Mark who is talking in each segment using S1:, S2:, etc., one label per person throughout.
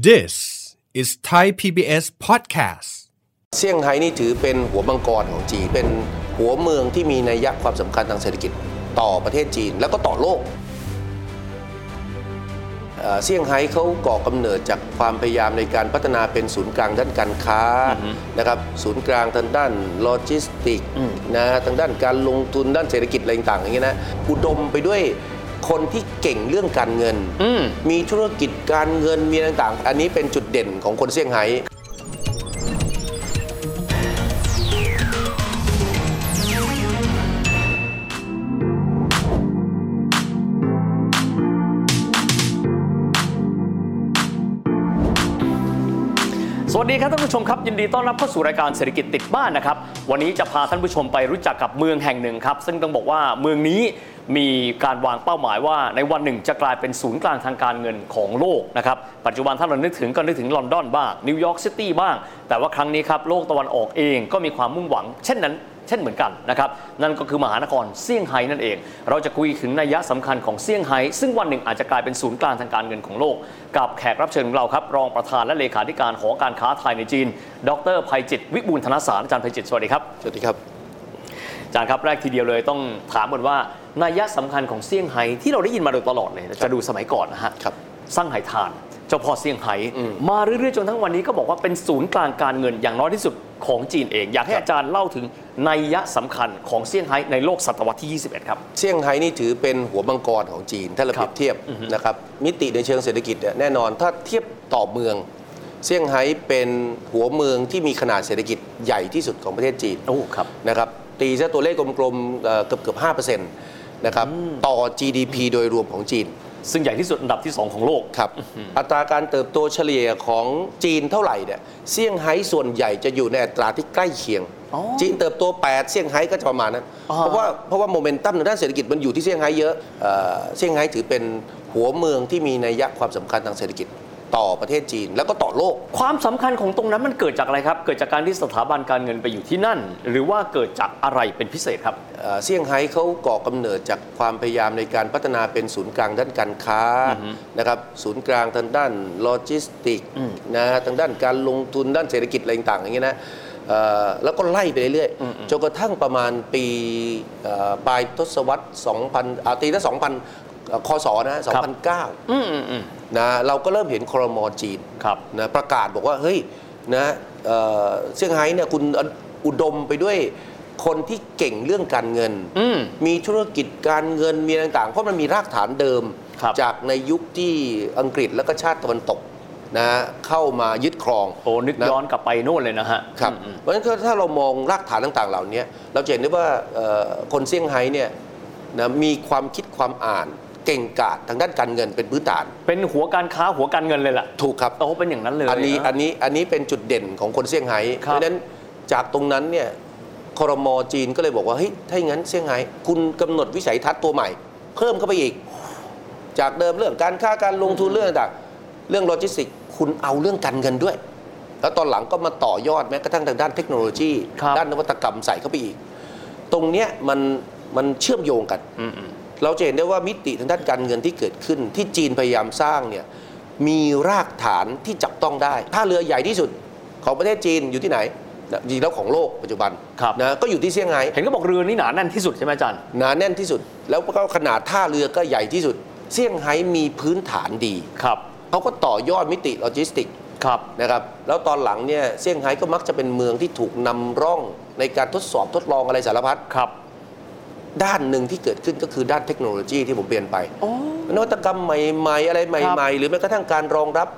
S1: This is Thai PBS podcast.
S2: เซี่ยงไฮ้นี่ถือเป็นหัวมังกรของจีน เป็นหัวเมืองที่มีนัยยะความสำคัญทางเศรษฐกิจต่อประเทศจีนแล้วก็ต่อโลกเอ่อเซี่ยงไฮ้เขาก่อกำเนิดจากความพยายามในการพัฒนาเป็นศูนย์กลางด้านการค้านะครับศูนย์กลางทางด้านโลจิสติกนะทางด้านการลงทุนด้านเศรษฐกิจอะไรต่างๆอย่างเงี้ยนะอุดมไปด้วย คนที่เก่งเรื่องการเงินมีธุรกิจการเงินมีอะไรต่างๆ อันนี้เป็นจุดเด่นของคนเซี่ยงไฮ้
S3: สวัสดีครับท่านผู้ชมครับ ยินดีต้อนรับเข้าสู่รายการเศรษฐกิจติดบ้านนะครับ วันนี้จะพาท่านผู้ชมไปรู้จักกับเมืองแห่งหนึ่งครับ ซึ่งต้องบอกว่าเมืองนี้มีการวางเป้าหมายว่าในวันหนึ่งจะกลายเป็นศูนย์กลางทางการเงินของโลกนะครับ ปัจจุบันถ้าเรานึกถึงก็นึกถึงลอนดอนบ้างนิวยอร์กซิตี้บ้าง แต่ว่าครั้งนี้ครับโลกตะวันออกเองก็มีความมุ่งหวัง เช่นนั้น เช่นเหมือนกันนะครับนั่นก็คือมหานครเซี่ยงไฮ้นั่นเอง เราจะคุยถึงนัยยะสำคัญของเซี่ยงไฮ้ซึ่งวันหนึ่งอาจจะกลายเป็นศูนย์กลางทางการเงินของโลก กับแขกรับเชิญของเราครับรองประธานและเลขาธิการหอการค้าไทยในจีน ดร.ไพจิตร วิบูลย์ธนสารอาจารย์ไพจิตรสวัสดีครับ
S2: สวัสดีครับ
S3: อาจารย์ครับแรกทีเดียวเลยต้องถามก่อนว่านัยยะสำคัญของเซี่ยงไฮ้ที่เราได้ยินมาโดยตลอดเลยจะดูสมัยก่อนนะฮะ
S2: ครับ
S3: สร้างไหทานเจ้าพ่อเซี่ยงไฮ้
S2: อืม
S3: มาเรื่อยๆจนทั้งวันนี้ก็บอกว่าเป็นศูนย์กลางการเงินอย่างน้อยที่สุด ของจีนเอง อยากให้
S2: ครับ
S3: อาจารย์เล่าถึงนัยยะสำคัญของเซี่ยงไฮ้ในโลกศตวรรษที่ 21 ครับ
S2: เซี่ยงไฮ้นี่ถือเป็นหัวมังกรของจีน ถ้าเราเปรียบเทียบนะครับมิติในเชิงเศรษฐกิจเนี่ยแน่นอนถ้าเทียบต่อเมืองเซี่ยงไฮ้เป็นหัวเมืองที่มีขนาดเศรษฐกิจใหญ่ที่สุดของประเทศจีน
S3: โอ้ครับ
S2: นะครับตีซะตัวเลขกลมๆเอ่อเกือบเกือบห้าเปอร์เซ็นต์นะครับต่อ GDP โดยรวมของจีน
S3: ซึ่งใหญ่ที่สุดอันดับที่ 2 ของโลก
S2: ครับ อัตราการเติบโตเฉลี่ยของจีนเท่าไหร่เนี่ยเซี่ยงไฮ้ส่วนใหญ่จะอยู่ในอัตราที่ใกล้เคียง
S3: อ๋อ
S2: จีนเติบโต 8 เซี่ยงไฮ้ก็จะประมาณนั้น
S3: อ๋อ
S2: เพราะว่าเพราะว่าโมเมนตัมในด้านเศรษฐกิจมันอยู่ที่เซี่ยงไฮ้เยอะเอ่อเซี่ยงไฮ้ถือเป็นหัวเมืองที่มีนัยยะความสำคัญทางเศรษฐกิจ ต่อประเทศจีนแล้วก็ต่อโลก
S3: ความสำคัญของตรงนั้นมันเกิดจากอะไรครับ เกิดจากการที่สถาบันการเงินไปอยู่ที่นั่น หรือว่าเกิดจากอะไรเป็นพิเศษครับ
S2: เอ่อเซี่ยงไฮ้เขาก่อกำเนิดจากความพยายามในการพัฒนาเป็นศูนย์กลางด้านการค้านะครับศูนย์กลางทางด้านโลจิสติกนะทางด้านการลงทุนด้านเศรษฐกิจอะไรต่างๆอย่างเงี้ยนะเอ่อแล้วก็ไล่ไปเรื่อยๆจนกระทั่งประมาณปีเอ่อปลายทศวรรษ 2000อ่าตีละ2,000เอ่อ คศนะ2009
S3: อืมอืมอืม
S2: นะเราก็เริ่มเห็นครมจีน
S3: ครับ
S2: นะประกาศบอกว่าเฮ้ยนะเอ่อเซี่ยงไฮ้เนี่ยคุณอุดมไปด้วยคนที่เก่งเรื่องการเงิน
S3: อืม
S2: มีธุรกิจการเงินมีอะไรต่างๆ เพราะมันมีรากฐานเดิม
S3: ครับ
S2: จากในยุคที่อังกฤษแล้วก็ชาติตะวันตกนะเข้ามายึดครอง
S3: โอ้นึกะ ย้อนกลับไปโน่นเลยนะฮะ
S2: ครับ
S3: อืม
S2: เพราะฉะนั้นก็ถ้าเรามองรากฐานต่างๆ เหล่านี้เราจะเห็นได้ว่าเอ่อคนเซี่ยงไฮ้เนี่ยนะมีความคิดความอ่าน เก่งกาจทางด้านการเงินเป็นพื้นฐาน
S3: เป็นหัวการค้าหัวการเงินเลยล่ะ
S2: ถูกครับ
S3: โอ้เป็นอย่างนั้นเลย
S2: อันนี้อันนี้อันนี้เป็นจุดเด่นของคนเซี่ยงไฮ้
S3: ครับ
S2: เพราะฉะนั้นจากตรงนั้นเนี่ยครมจีนก็เลยบอกว่าเฮ้ยถ้าอย่างนั้นเซี่ยงไฮ้คุณกำหนดวิสัยทัศน์ตัวใหม่ เพิ่มเข้าไปอีก จากเดิมเรื่องการค้าการลงทุนเรื่องต่างๆเรื่องโลจิสติกส์คุณเอาเรื่องการเงินด้วย แล้วตอนหลังก็มาต่อยอดแม้กระทั่งทางด้านเทคโนโลยี
S3: ครับ
S2: ด้านนวัตกรรมใส่เข้าไปอีก ตรงเนี้ยมันมันเชื่อมโยงกัน
S3: อืมอืม
S2: เราจะเห็นได้ว่ามิติทางด้านการเงินที่เกิดขึ้น ที่จีนพยายามสร้างเนี่ยมีรากฐานที่จับต้องได้ท่าเรือใหญ่ที่สุดของประเทศจีนอยู่ที่ไหนนะจริงแล้วของโลกปัจจุบัน
S3: ครับ
S2: นะก็อยู่ที่เซี่ยงไฮ้
S3: เห็นก็บอกเรือนี่หนาแน่นที่สุดใช่ไหมอาจารย์
S2: หนาแน่นที่สุด แล้วก็ขนาดท่าเรือก็ใหญ่ที่สุด เซี่ยงไฮ้มีพื้นฐานดี
S3: ครับ
S2: เขาก็ต่อยอดมิติโลจิสติก
S3: ครับ
S2: นะครับแล้วตอนหลังเนี่ยเซี่ยงไฮ้ก็มักจะเป็นเมืองที่ถูกนำร่องในการทดสอบทดลองอะไรสารพัด
S3: ครับ
S2: ด้านหนึ่งที่เกิดขึ้นก็คือด้านเทคโนโลยีที่ผมเรียนไป
S3: โอ้
S2: นวัตกรรมใหม่ๆ อะไรใหม่ ๆ หรือแม้กระทั่งการรองรับ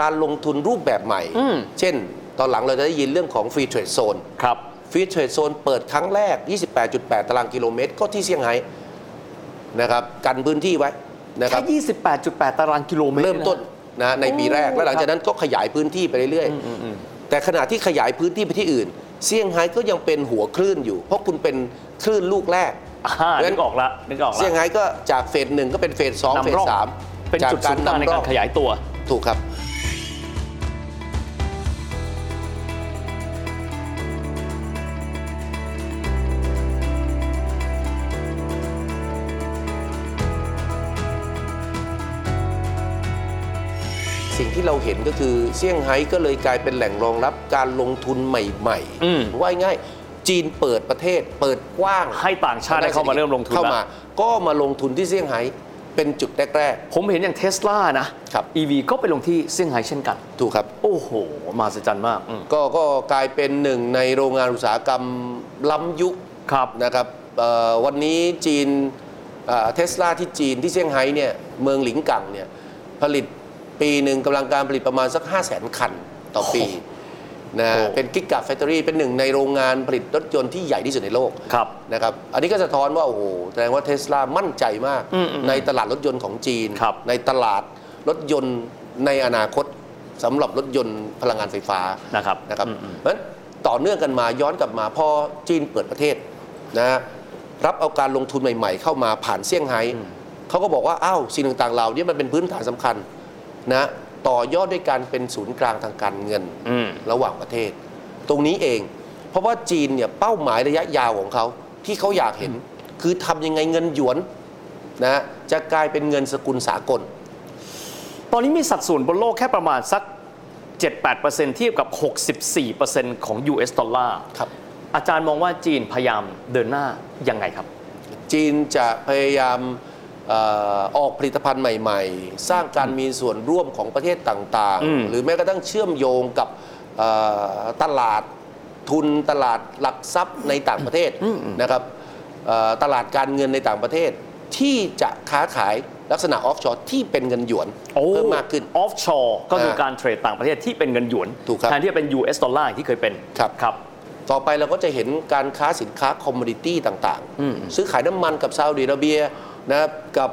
S2: การลงทุนรูปแบบใหม่
S3: อืม
S2: เช่น ตอนหลังเราจะได้ยินเรื่องของ Free Trade Zone
S3: ครับ
S2: Free Trade Zone เปิดครั้งแรก 28.8 ตารางกิโลเมตร ก็ที่เซี่ยงไฮ้นะครับกันพื้นที่ไว้นะครับ
S3: แค่ 28.8 ตารางกิโลเมตร
S2: เริ่มต้นนะในปีแรก
S3: โอ้
S2: แล้วหลังจากนั้นก็ขยายพื้นที่ไปเรื่อย
S3: อืมอืมอืม
S2: ๆแต่ขณะที่ขยายพื้นที่ไปที่อื่น เซี่ยงไฮ้ก็ยังเป็นหัวคลื่นอยู่ เพราะคุณเป็นคลื่นลูกแรก
S3: อ่านึกออกละนึกออกละ
S2: เซี่ยงไฮ้ก็จากเฟสหนึ่งก็เป็นเฟสสองเฟส
S3: นำร่อง
S2: สาม
S3: เป็นจุดศูนย์กลางในการขยายตัว
S2: ถูกครับ สิ่งที่ที่เราเห็นก็คือเซี่ยงไฮ้ก็เลยกลายเป็นแหล่งรองรับการลงทุนใหม่
S3: อืม
S2: ว่าง่าย จีนเปิดประเทศ เปิดกว้าง
S3: ให้ต่างชาติได้เข้ามาเริ่มลงทุน
S2: เข้า
S3: แล้ว
S2: มาก็มาลงทุนที่เซี่ยงไฮ้เป็นจุดแรก
S3: ผมเห็นอย่างเทสลานะ
S2: ครับ
S3: EV ก็ไปลงที่เซี่ยงไฮ้เช่นกัน
S2: ๆถูกครับ
S3: โอ้โหมหัศจรรย์มากอืม
S2: ก็ก็กลายเป็นหนึ่งในโรงงานอุตสาหกรรมล้ำยุค
S3: ครับ
S2: นะครับเอ่อวันนี้จีนเทสลาที่จีนที่เซี่ยงไฮ้เนี่ยเมืองหลิงกังเนี่ยผลิตปีหนึ่งกำลังการผลิตประมาณสัก 5 0 0 0 0 0 คันต่อปี นะ
S3: โอ้
S2: เป็น Gigafactory เป็นหนึ่งในโรงงานผลิตรถยนต์ที่ใหญ่ที่สุดในโลก
S3: ครับ
S2: นะครับอันนี้ก็สะท้อนว่า โอ้โหแสดงว่าเทสลามั่นใจมาก
S3: อืมอืม
S2: ในตลาดรถยนต์ของจีน
S3: ครับ
S2: ในตลาดรถยนต์ในอนาคตสำหรับรถยนต์พลังงานไฟฟ้า
S3: นะครับ
S2: นะครับ
S3: อืมอืม
S2: เพราะฉะนั้นต่อเนื่องกันมาย้อนกลับมาพอจีนเปิดประเทศนะรับเอาการลงทุนใหม่ ๆ เข้ามาผ่านเซี่ยงไฮ้เขาก็บอกว่าอ้าวสิ่งต่างๆเหล่านี้มันเป็นพื้นฐานสำคัญนะต่อยอดด้วยการเป็นศูนย์กลางทางการเงิน
S3: อืม
S2: ระหว่างประเทศ ตรงนี้เอง เพราะว่าจีนเนี่ยเป้าหมายระยะยาวของเขาที่เขาอยากเห็น คือทำยังไงเงินหยวนนะจะกลายเป็นเงินสกุลสากล
S3: ตอนนี้มีสัดส่วนบนโลกแค่ประมาณสัก 7-8%เทียบกับ 64%ของ US ดอลลาร์
S2: ครับ
S3: อาจารย์มองว่าจีนพยายามเดินหน้ายังไงครับ
S2: จีนจะพยายามเอ่อออกผลิตภัณฑ์ใหม่ ๆ สร้างการมีส่วนร่วมของประเทศต่าง
S3: อืม
S2: ๆหรือแม้กระทั่งเชื่อมโยงกับเอ่อ ตลาดทุนตลาดหลักทรัพย์ในต่างประเทศนะครับเอ่อตลาดการเงินในต่างประเทศที่จะค้าขายลักษณะ offshore ที่เป็นเงินหยวนเพิ่มมากขึ้น
S3: offshore ก็คือ
S2: อ่า
S3: การ trade ต่างประเทศที่เป็นเงินหยวน
S2: ถูกครับ
S3: แทนที่จะเป็น US ดอลลาร์ที่เคยเป็น
S2: ครับ
S3: ครับ
S2: ต่อไปเราก็จะเห็นการค้าสินค้าคอมม o ดิตี้ต่าง
S3: อืม
S2: ๆซื้อขายน้ำมันกับซาอุดิอาระเบียนะครับกับ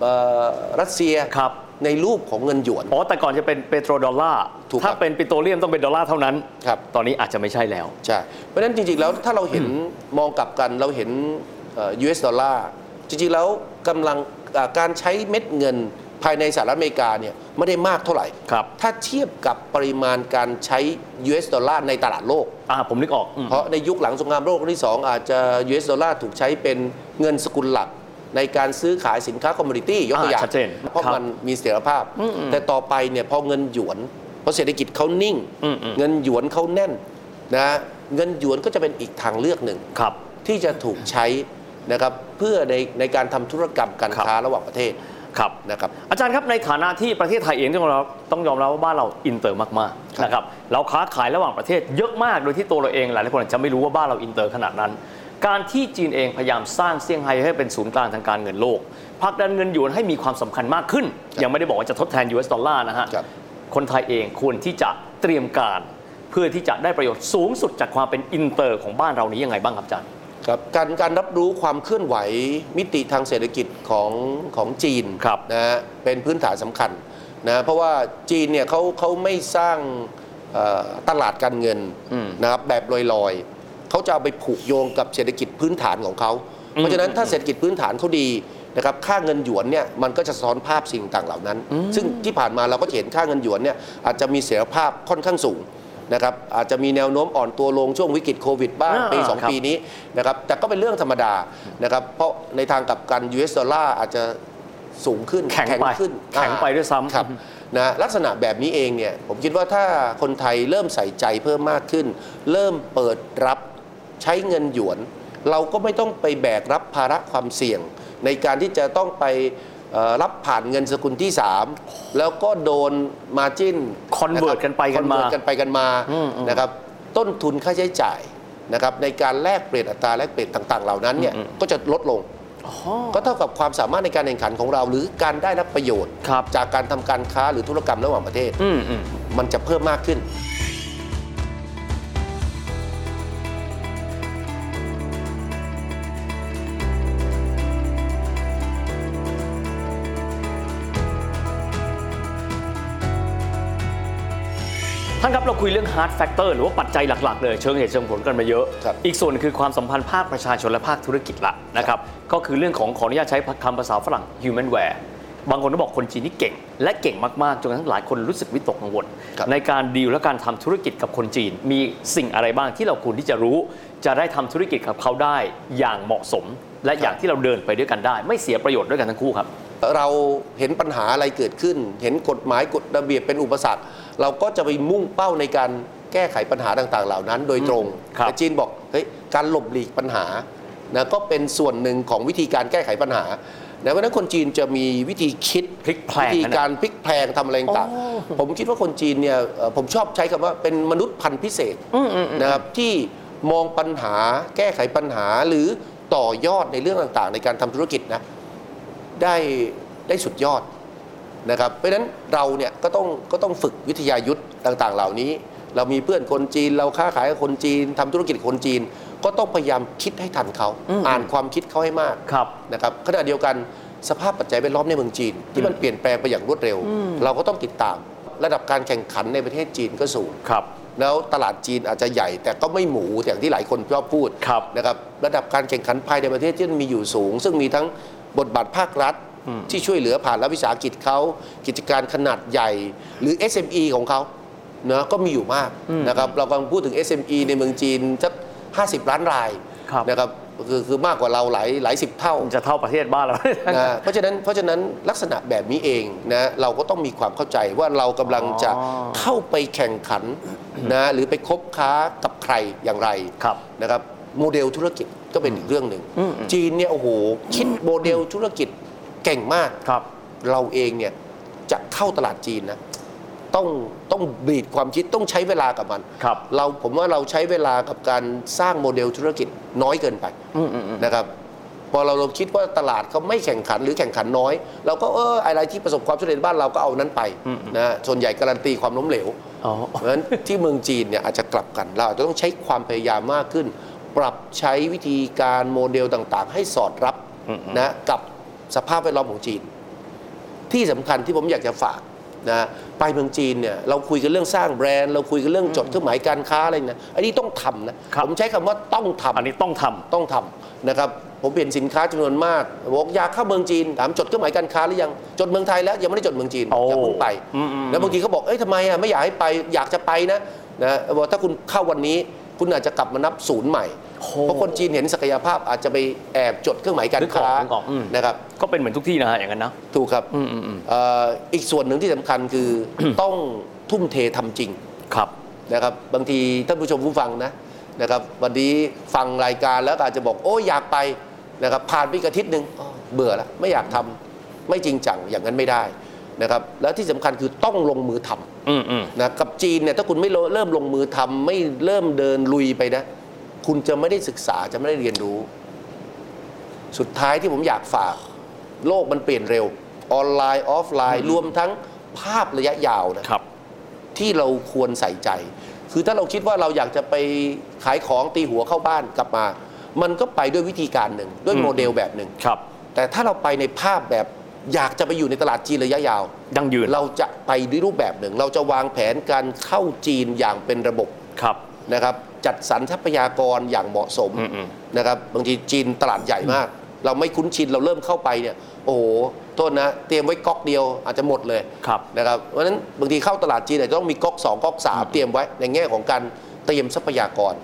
S2: เอ่อรัสเซีย
S3: ครับ
S2: ในรูปของเงินหยวน
S3: อ๋อแต่ก่อนจะเป็น petrodollar
S2: ถูกครับ
S3: ถ้าเป็นปิโตรเลียมต้องเป็นดอลลาร์เท่านั้น
S2: ครับ
S3: ตอนนี้อาจจะไม่ใช่แล้ว
S2: ใช่ เพราะฉะนั้นจริงๆแล้วถ้าเราเห็นมองกลับกันเราเห็นเอ่อ US ดอลลาร์จริงๆแล้วกำลังอ่าการใช้เม็ดเงินภายในสหรัฐอเมริกาเนี่ยไม่ได้มากเท่าไหร่
S3: ครับ
S2: ถ้าเทียบกับปริมาณการใช้ US ดอลลาร์ในตลาดโลก
S3: อ่าผมนึกออกอืม
S2: เพราะในยุคหลังสงครามโลกครั้งที่ 2 อาจจะ US ดอลลาร์ถูกใช้เป็นเงินสกุลหลัก ในการซื้อขายสินค้าคอมม o ดิตี้ยกตัวอย่าง
S3: อ่าชัดเจน
S2: เพราะ
S3: ครับ
S2: มันมีเสถียรภาพ แต่ต่อไปเนี่ยพอเงินหยวน เพราะเศรษฐกิจเขานิ่ง
S3: อืมอืม
S2: เงินหยวนเขาแน่นนะเงินหยวนก็จะเป็นอีกทางเลือกหนึ่ง
S3: ครับ
S2: ที่จะถูกใช้นะครับเพื่อในในการทำธุรกรรมการ
S3: ครับ
S2: ค้าระหว่างประเทศ
S3: ครับ
S2: นะครับ
S3: อาจารย์ครับในฐานะที่ประเทศไทยเองต้องยอมรับต้องยอมรับว่าบ้านเราอินเตอร์มาก
S2: ครับ
S3: ๆนะครับเราค้าขายระหว่างประเทศเยอะมากโดยที่ตัวเราเองหลายๆคนอาจจะไม่รู้ว่าบ้านเราอินเตอร์ขนาดนั้น การที่จีนเองพยายามสร้างเซี่ยงไฮ้ให้เป็นศูนย์กลางทางการเงินโลกผลักดันเงินหยวนให้มีความสำคัญมากขึ้น ยังไม่ได้บอกว่าจะทดแทน US ดอลลาร์นะฮะ
S2: ครับ
S3: คนไทยเองควรที่จะเตรียมการ เพื่อที่จะได้ประโยชน์สูงสุดจากความเป็นอินเตอร์ของบ้านเรานี้ยังไงบ้างครับอาจารย์
S2: ครับการการรับรู้ความเคลื่อนไหวมิติทางเศรษฐกิจของของจีน
S3: ครับ
S2: นะฮะเป็นพื้นฐานสำคัญนะเพราะว่าจีนเนี่ยเขาเขาไม่สร้างเอ่อตลาดการเงิน
S3: อืม
S2: นะครับแบบลอยๆเขาจะเอาไปผูกโยงกับเศรษฐกิจพื้นฐานของเขา เพราะฉะนั้นถ้าเศรษฐกิจพื้นฐานเขาดี นะครับค่าเงินหยวนเนี่ยมันก็จะสะท้อนภาพสิ่งต่างเหล่านั้น ซึ่งที่ผ่านมาเราก็จะเห็นค่าเงินหยวนเนี่ยอาจจะมีเสถียรภาพค่อนข้างสูงนะครับอาจจะมีแนวโน้มอ่อนตัวลงช่วงวิกฤตโควิดบ้าง
S3: อ่า
S2: ปีสอง
S3: ครับ
S2: ปีนี้นะครับแต่ก็เป็นเรื่องธรรมดานะครับเพราะในทางกลับกัน US ดอลลาร์อาจจะสูงขึ้น
S3: แข็งไป
S2: ขึ้น
S3: แข็งไปด้วยซ้ำ
S2: ครับนะลักษณะแบบนี้เองเนี่ยผมคิดว่าถ้าคนไทยเริ่มใส่ใจเพิ่มมากขึ้น เริ่มเปิดรับใช้เงินหยวน เราก็ไม่ต้องไปแบกรับภาระความเสี่ยง ในการที่จะต้องไปเอ่อรับผ่านเงินสกุลที่ 3 แล้วก็โดนมาจิ้น
S3: Convert กันไปกันมา
S2: กันไปกันมา
S3: อืมอืม
S2: นะครับต้นทุนค่าใช้จ่ายนะครับในการแลกเปลี่ยนอัตราแลกเปลี่ยนต่างๆ เหล่านั้นเนี่ย
S3: อืมอืม
S2: ก็จะลดลง
S3: อ๋อ
S2: ก็เท่ากับความสามารถในการแข่งขันของเรา หรือการได้รับประโยชน์
S3: ครับ
S2: จากการทำการค้าหรือธุรกรรมระหว่างประเทศ
S3: อืมอืม
S2: มันจะเพิ่มมากขึ้น
S3: ท่านครับเราคุยเรื่อง hard factor หรือว่าปัจจัยหลัก ๆ เลยเชิงเหตุเชิงผลกันมาเยอะ
S2: ครับ
S3: อีกส่วนคือความสัมพันธ์ภาคประชาชนและภาคธุรกิจละนะครับ ก็คือเรื่องของขออนุญาตใช้คำภาษาฝรั่ง humanware บางคนก็บอกคนจีนนี่เก่ง และเก่งมาก ๆ จนกระทั่งหลายคนรู้สึกวิตกกังวล
S2: ครับ
S3: ในการดีลและการทำธุรกิจกับคนจีน มีสิ่งอะไรบ้างที่เราควรที่จะรู้ จะได้ทำธุรกิจกับเขาได้อย่างเหมาะสม และอย่างที่เราเดินไปด้วยกันได้ ไม่เสียประโยชน์ด้วยกันทั้งคู่ครับ
S2: เราเห็นปัญหาอะไรเกิดขึ้น เห็นกฎหมายกฎระเบียบเป็นอุปสรรค เราก็จะไปมุ่งเป้าในการแก้ไขปัญหาต่าง ๆ เหล่านั้น โดยตรง
S3: ครับ
S2: แต่จีนบอกเฮ้ยการหลบหลีกปัญหานะก็เป็นส่วนหนึ่งของวิธีการแก้ไขปัญหานะเพราะฉะนั้นคนจีนจะมีวิธีคิด
S3: พลิกแพลง
S2: วิธี
S3: นั่นน่ะ
S2: การพลิกแพลงทำอะไรต่าง
S3: อ๋อ
S2: ๆผมคิดว่าคนจีนเนี่ยเอ่อผมชอบใช้คำว่าเป็นมนุษย์พันธุ์พิเศษนะครับที่มองปัญหาแก้ไขปัญหาหรือต่อยอดในเรื่องต่างๆ ในการทำธุรกิจนะ ได้ได้สุดยอด นะครับเพราะฉะนั้นเราเนี่ยก็ต้องก็ต้องฝึกวิทยายุทธ์ต่างๆ เหล่านี้ เรามีเพื่อนคนจีน เราค้าขายกับคนจีนทำธุรกิจกับคนจีน ก็ต้องพยายามคิดให้ทันเขา อ่านความคิดเขาให้มาก
S3: ครับ
S2: นะครับขณะเดียวกันสภาพปัจจัยแวดล้อมในเมืองจีน ที่มันเปลี่ยนแปลงไปอย่างรวดเร็ว เราก็ต้องติดตาม ระดับการแข่งขันในประเทศจีนก็สูง
S3: ครับ
S2: แล้วตลาดจีนอาจจะใหญ่ แต่ก็ไม่หมูอย่างที่หลายคนชอบพูด
S3: ครับ
S2: นะครับระดับการแข่งขันภายในประเทศที่มันมีอยู่สูง ซึ่งมีทั้งบทบาทภาครัฐ ที่ช่วยเหลือผ่านรัฐวิสาหกิจเขากิจการขนาดใหญ่ หรือ SME ของเขาเนะก็มีอยู่มากนะครับเรากำลังพูดถึง SME ในเมืองจีนสัก50 ล้านราย
S3: ครับ
S2: นะครับคือคือมากกว่าเราหลายหลายสิบเท่า
S3: จะเท่าประเทศบ้านเรา
S2: นะเพราะฉะนั้นเพราะฉะนั้นลักษณะแบบนี้เองนะเราก็ต้องมีความเข้าใจว่าเรากำลังจะ
S3: อ๋อ
S2: เข้าไปแข่งขันนะหรือไปคบค้ากับใครอย่างไร
S3: ครับ
S2: นะครับโมเดลธุรกิจก็เป็นอีกเรื่องหนึ่ง
S3: อืม
S2: จีนเนี่ยโอ้โหคิดโมเดลธุรกิจ เก่งมาก
S3: ครับ
S2: เราเองเนี่ยจะเข้าตลาดจีนนะต้องต้องบีดความคิดต้องใช้เวลากับมัน
S3: ครับ
S2: เราผมว่าเราใช้เวลากับการสร้างโมเดลธุรกิจน้อยเกินไป
S3: อืมอืมอืม
S2: นะครับพอเราเราคิดว่าตลาดเขาไม่แข่งขันหรือแข่งขันน้อย เราก็เอออะไรที่ประสบความสำเร็จบ้านเราก็เอานั้นไปนะส่วนใหญ่การันตีความล้มเหลว
S3: อ๋อ
S2: เพราะฉะนั้นที่เมืองจีนเนี่ยอาจจะกลับกันเราอาจจะต้องใช้ความพยายามมากขึ้น ปรับใช้วิธีการโมเดลต่างๆ ให้สอดรับนะกับ สภาพแวดล้อมของจีน ที่สำคัญที่ผมอยากจะฝากนะไปเมืองจีนเนี่ยเราคุยกันเรื่องสร้างแบรนด์เราคุยกันเรื่องจดเครื่องหมายการค้าอะไรนะอันนี้ต้องทำนะครับผมใช้คำว่าต้องทำ
S3: อันนี้ต้องทำ
S2: ต้องทำนะครับผมเห็นสินค้าจำนวนมากบอกอยากเข้าเมืองจีนถามจดเครื่องหมายการค้าหรือยังจดเมืองไทยแล้วยังไม่ได้จดเมืองจีน
S3: โอ้
S2: อย่าเพิ่งไป
S3: อืมอืม
S2: แล้วบางทีเขาบอกเอ้ยทำไมอะไม่อยากให้ไปอยากจะไปนะนะบอกถ้าคุณเข้าวันนี้คุณอาจจะกลับมานับศูนย์ใหม่ เพราะคนจีนเห็นศักยภาพอาจจะไปแอบจดเครื่องหมายการค้า
S3: นึกออกนึกออกอืม
S2: นะครับ
S3: ก็เป็นเหมือนทุกที่นะฮะอย่างนั้นนะ
S2: ถูกครับ
S3: อืมอืมอืม
S2: เอ่ออีกส่วนหนึ่งที่สำคัญคือต้องทุ่มเททำจริง
S3: ครับ
S2: นะครับ บางทีท่านผู้ชมผู้ฟังนะนะครับวันนี้ฟังรายการแล้วก็อาจจะบอกโอ้ยอยากไปนะครับผ่านไปอีกอาทิตย์หนึ่งอ้อเบื่อแล้วไม่อยากทำไม่จริงจังอย่างนั้นไม่ได้นะครับแล้วที่สำคัญคือต้องลงมือทำ
S3: อืมอืม
S2: นะกับจีนเนี่ยถ้าคุณไม่เริ่มลงมือทำไม่เริ่มเดินลุยไปนะ คุณจะไม่ได้ศึกษาจะไม่ได้เรียนรู้ สุดท้ายที่ผมอยากฝาก โลกมันเปลี่ยนเร็ว ออนไลน์ออฟไลน์รวมทั้งภาพระยะยาวนะ
S3: ครับ
S2: ที่เราควรใส่ใจ คือถ้าเราคิดว่าเราอยากจะไปขายของตีหัวเข้าบ้านกลับมา มันก็ไปด้วยวิธีการหนึ่งด้วย
S3: อืม
S2: โมเดลแบบหนึ่ง
S3: ครับ
S2: แต่ถ้าเราไปในภาพแบบอยากจะไปอยู่ในตลาดจีนระยะยาว
S3: ยั่งยืน
S2: เราจะไปด้วยรูปแบบหนึ่ง เราจะวางแผนการเข้าจีนอย่างเป็นระบบ
S3: ครับ
S2: นะครับจัดสรรทรัพยากรอย่างเหมาะสม
S3: อืมอืม
S2: นะครับบางทีจีนตลาดใหญ่มาก เราไม่คุ้นชินเราเริ่มเข้าไปเนี่ยโอ้โหโทษนะ เตรียมไว้ก๊อกเดียวอาจจะหมดเลย
S3: ครับ
S2: นะครับเพราะฉะนั้นบางทีเข้าตลาดจีนอาจจะต้องมีก๊อก2ก๊อก3เตรียมไว้ในแง่ของการเตรียมทรัพยากร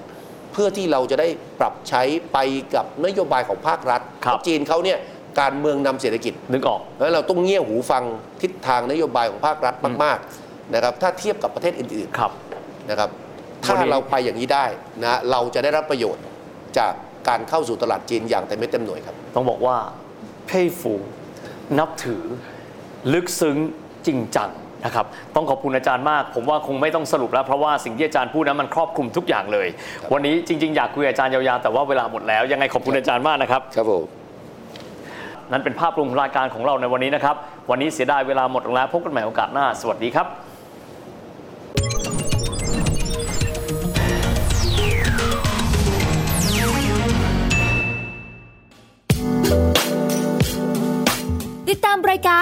S2: เพื่อที่เราจะได้ปรับใช้ไปกับนโยบายของภาครัฐ
S3: ครับ
S2: เพราะจีนเขาเนี่ยการเมืองนำเศรษฐกิจ
S3: นึกออก
S2: แล้วเราต้องเงี่ยหูฟังทิศทางนโยบายของภาครัฐมากๆนะครับถ้าเทียบกับประเทศอื่น
S3: ครับ
S2: ๆนะครับ ถ้า
S3: วันนี้
S2: เราไปอย่างนี้ได้นะเราจะได้รับประโยชน์จากการเข้าสู่ตลาดจีนอย่างเต็มเม็ดเต็มหน่วยครับ
S3: ต้องบอกว่าเพ่ฟูนับถือ ลึกซึ้งจริงจังนะครับ ต้องขอบคุณอาจารย์มาก ผมว่าคงไม่ต้องสรุปแล้ว เพราะว่าสิ่งที่อาจารย์พูดนั้นมันครอบคลุมทุกอย่างเลย วันนี้จริง ๆ อยากคุยกับอาจารย์ยาวๆแต่ว่าเวลาหมดแล้วยังไงขอบคุณอาจารย์มากนะครับ
S2: ครับผม
S3: นั่นเป็นภาพรวมของรายการของเราในวันนี้นะครับ วันนี้เสียดายเวลาหมดลงแล้วพบกันใหม่โอกาสหน้า สวัสดีครับ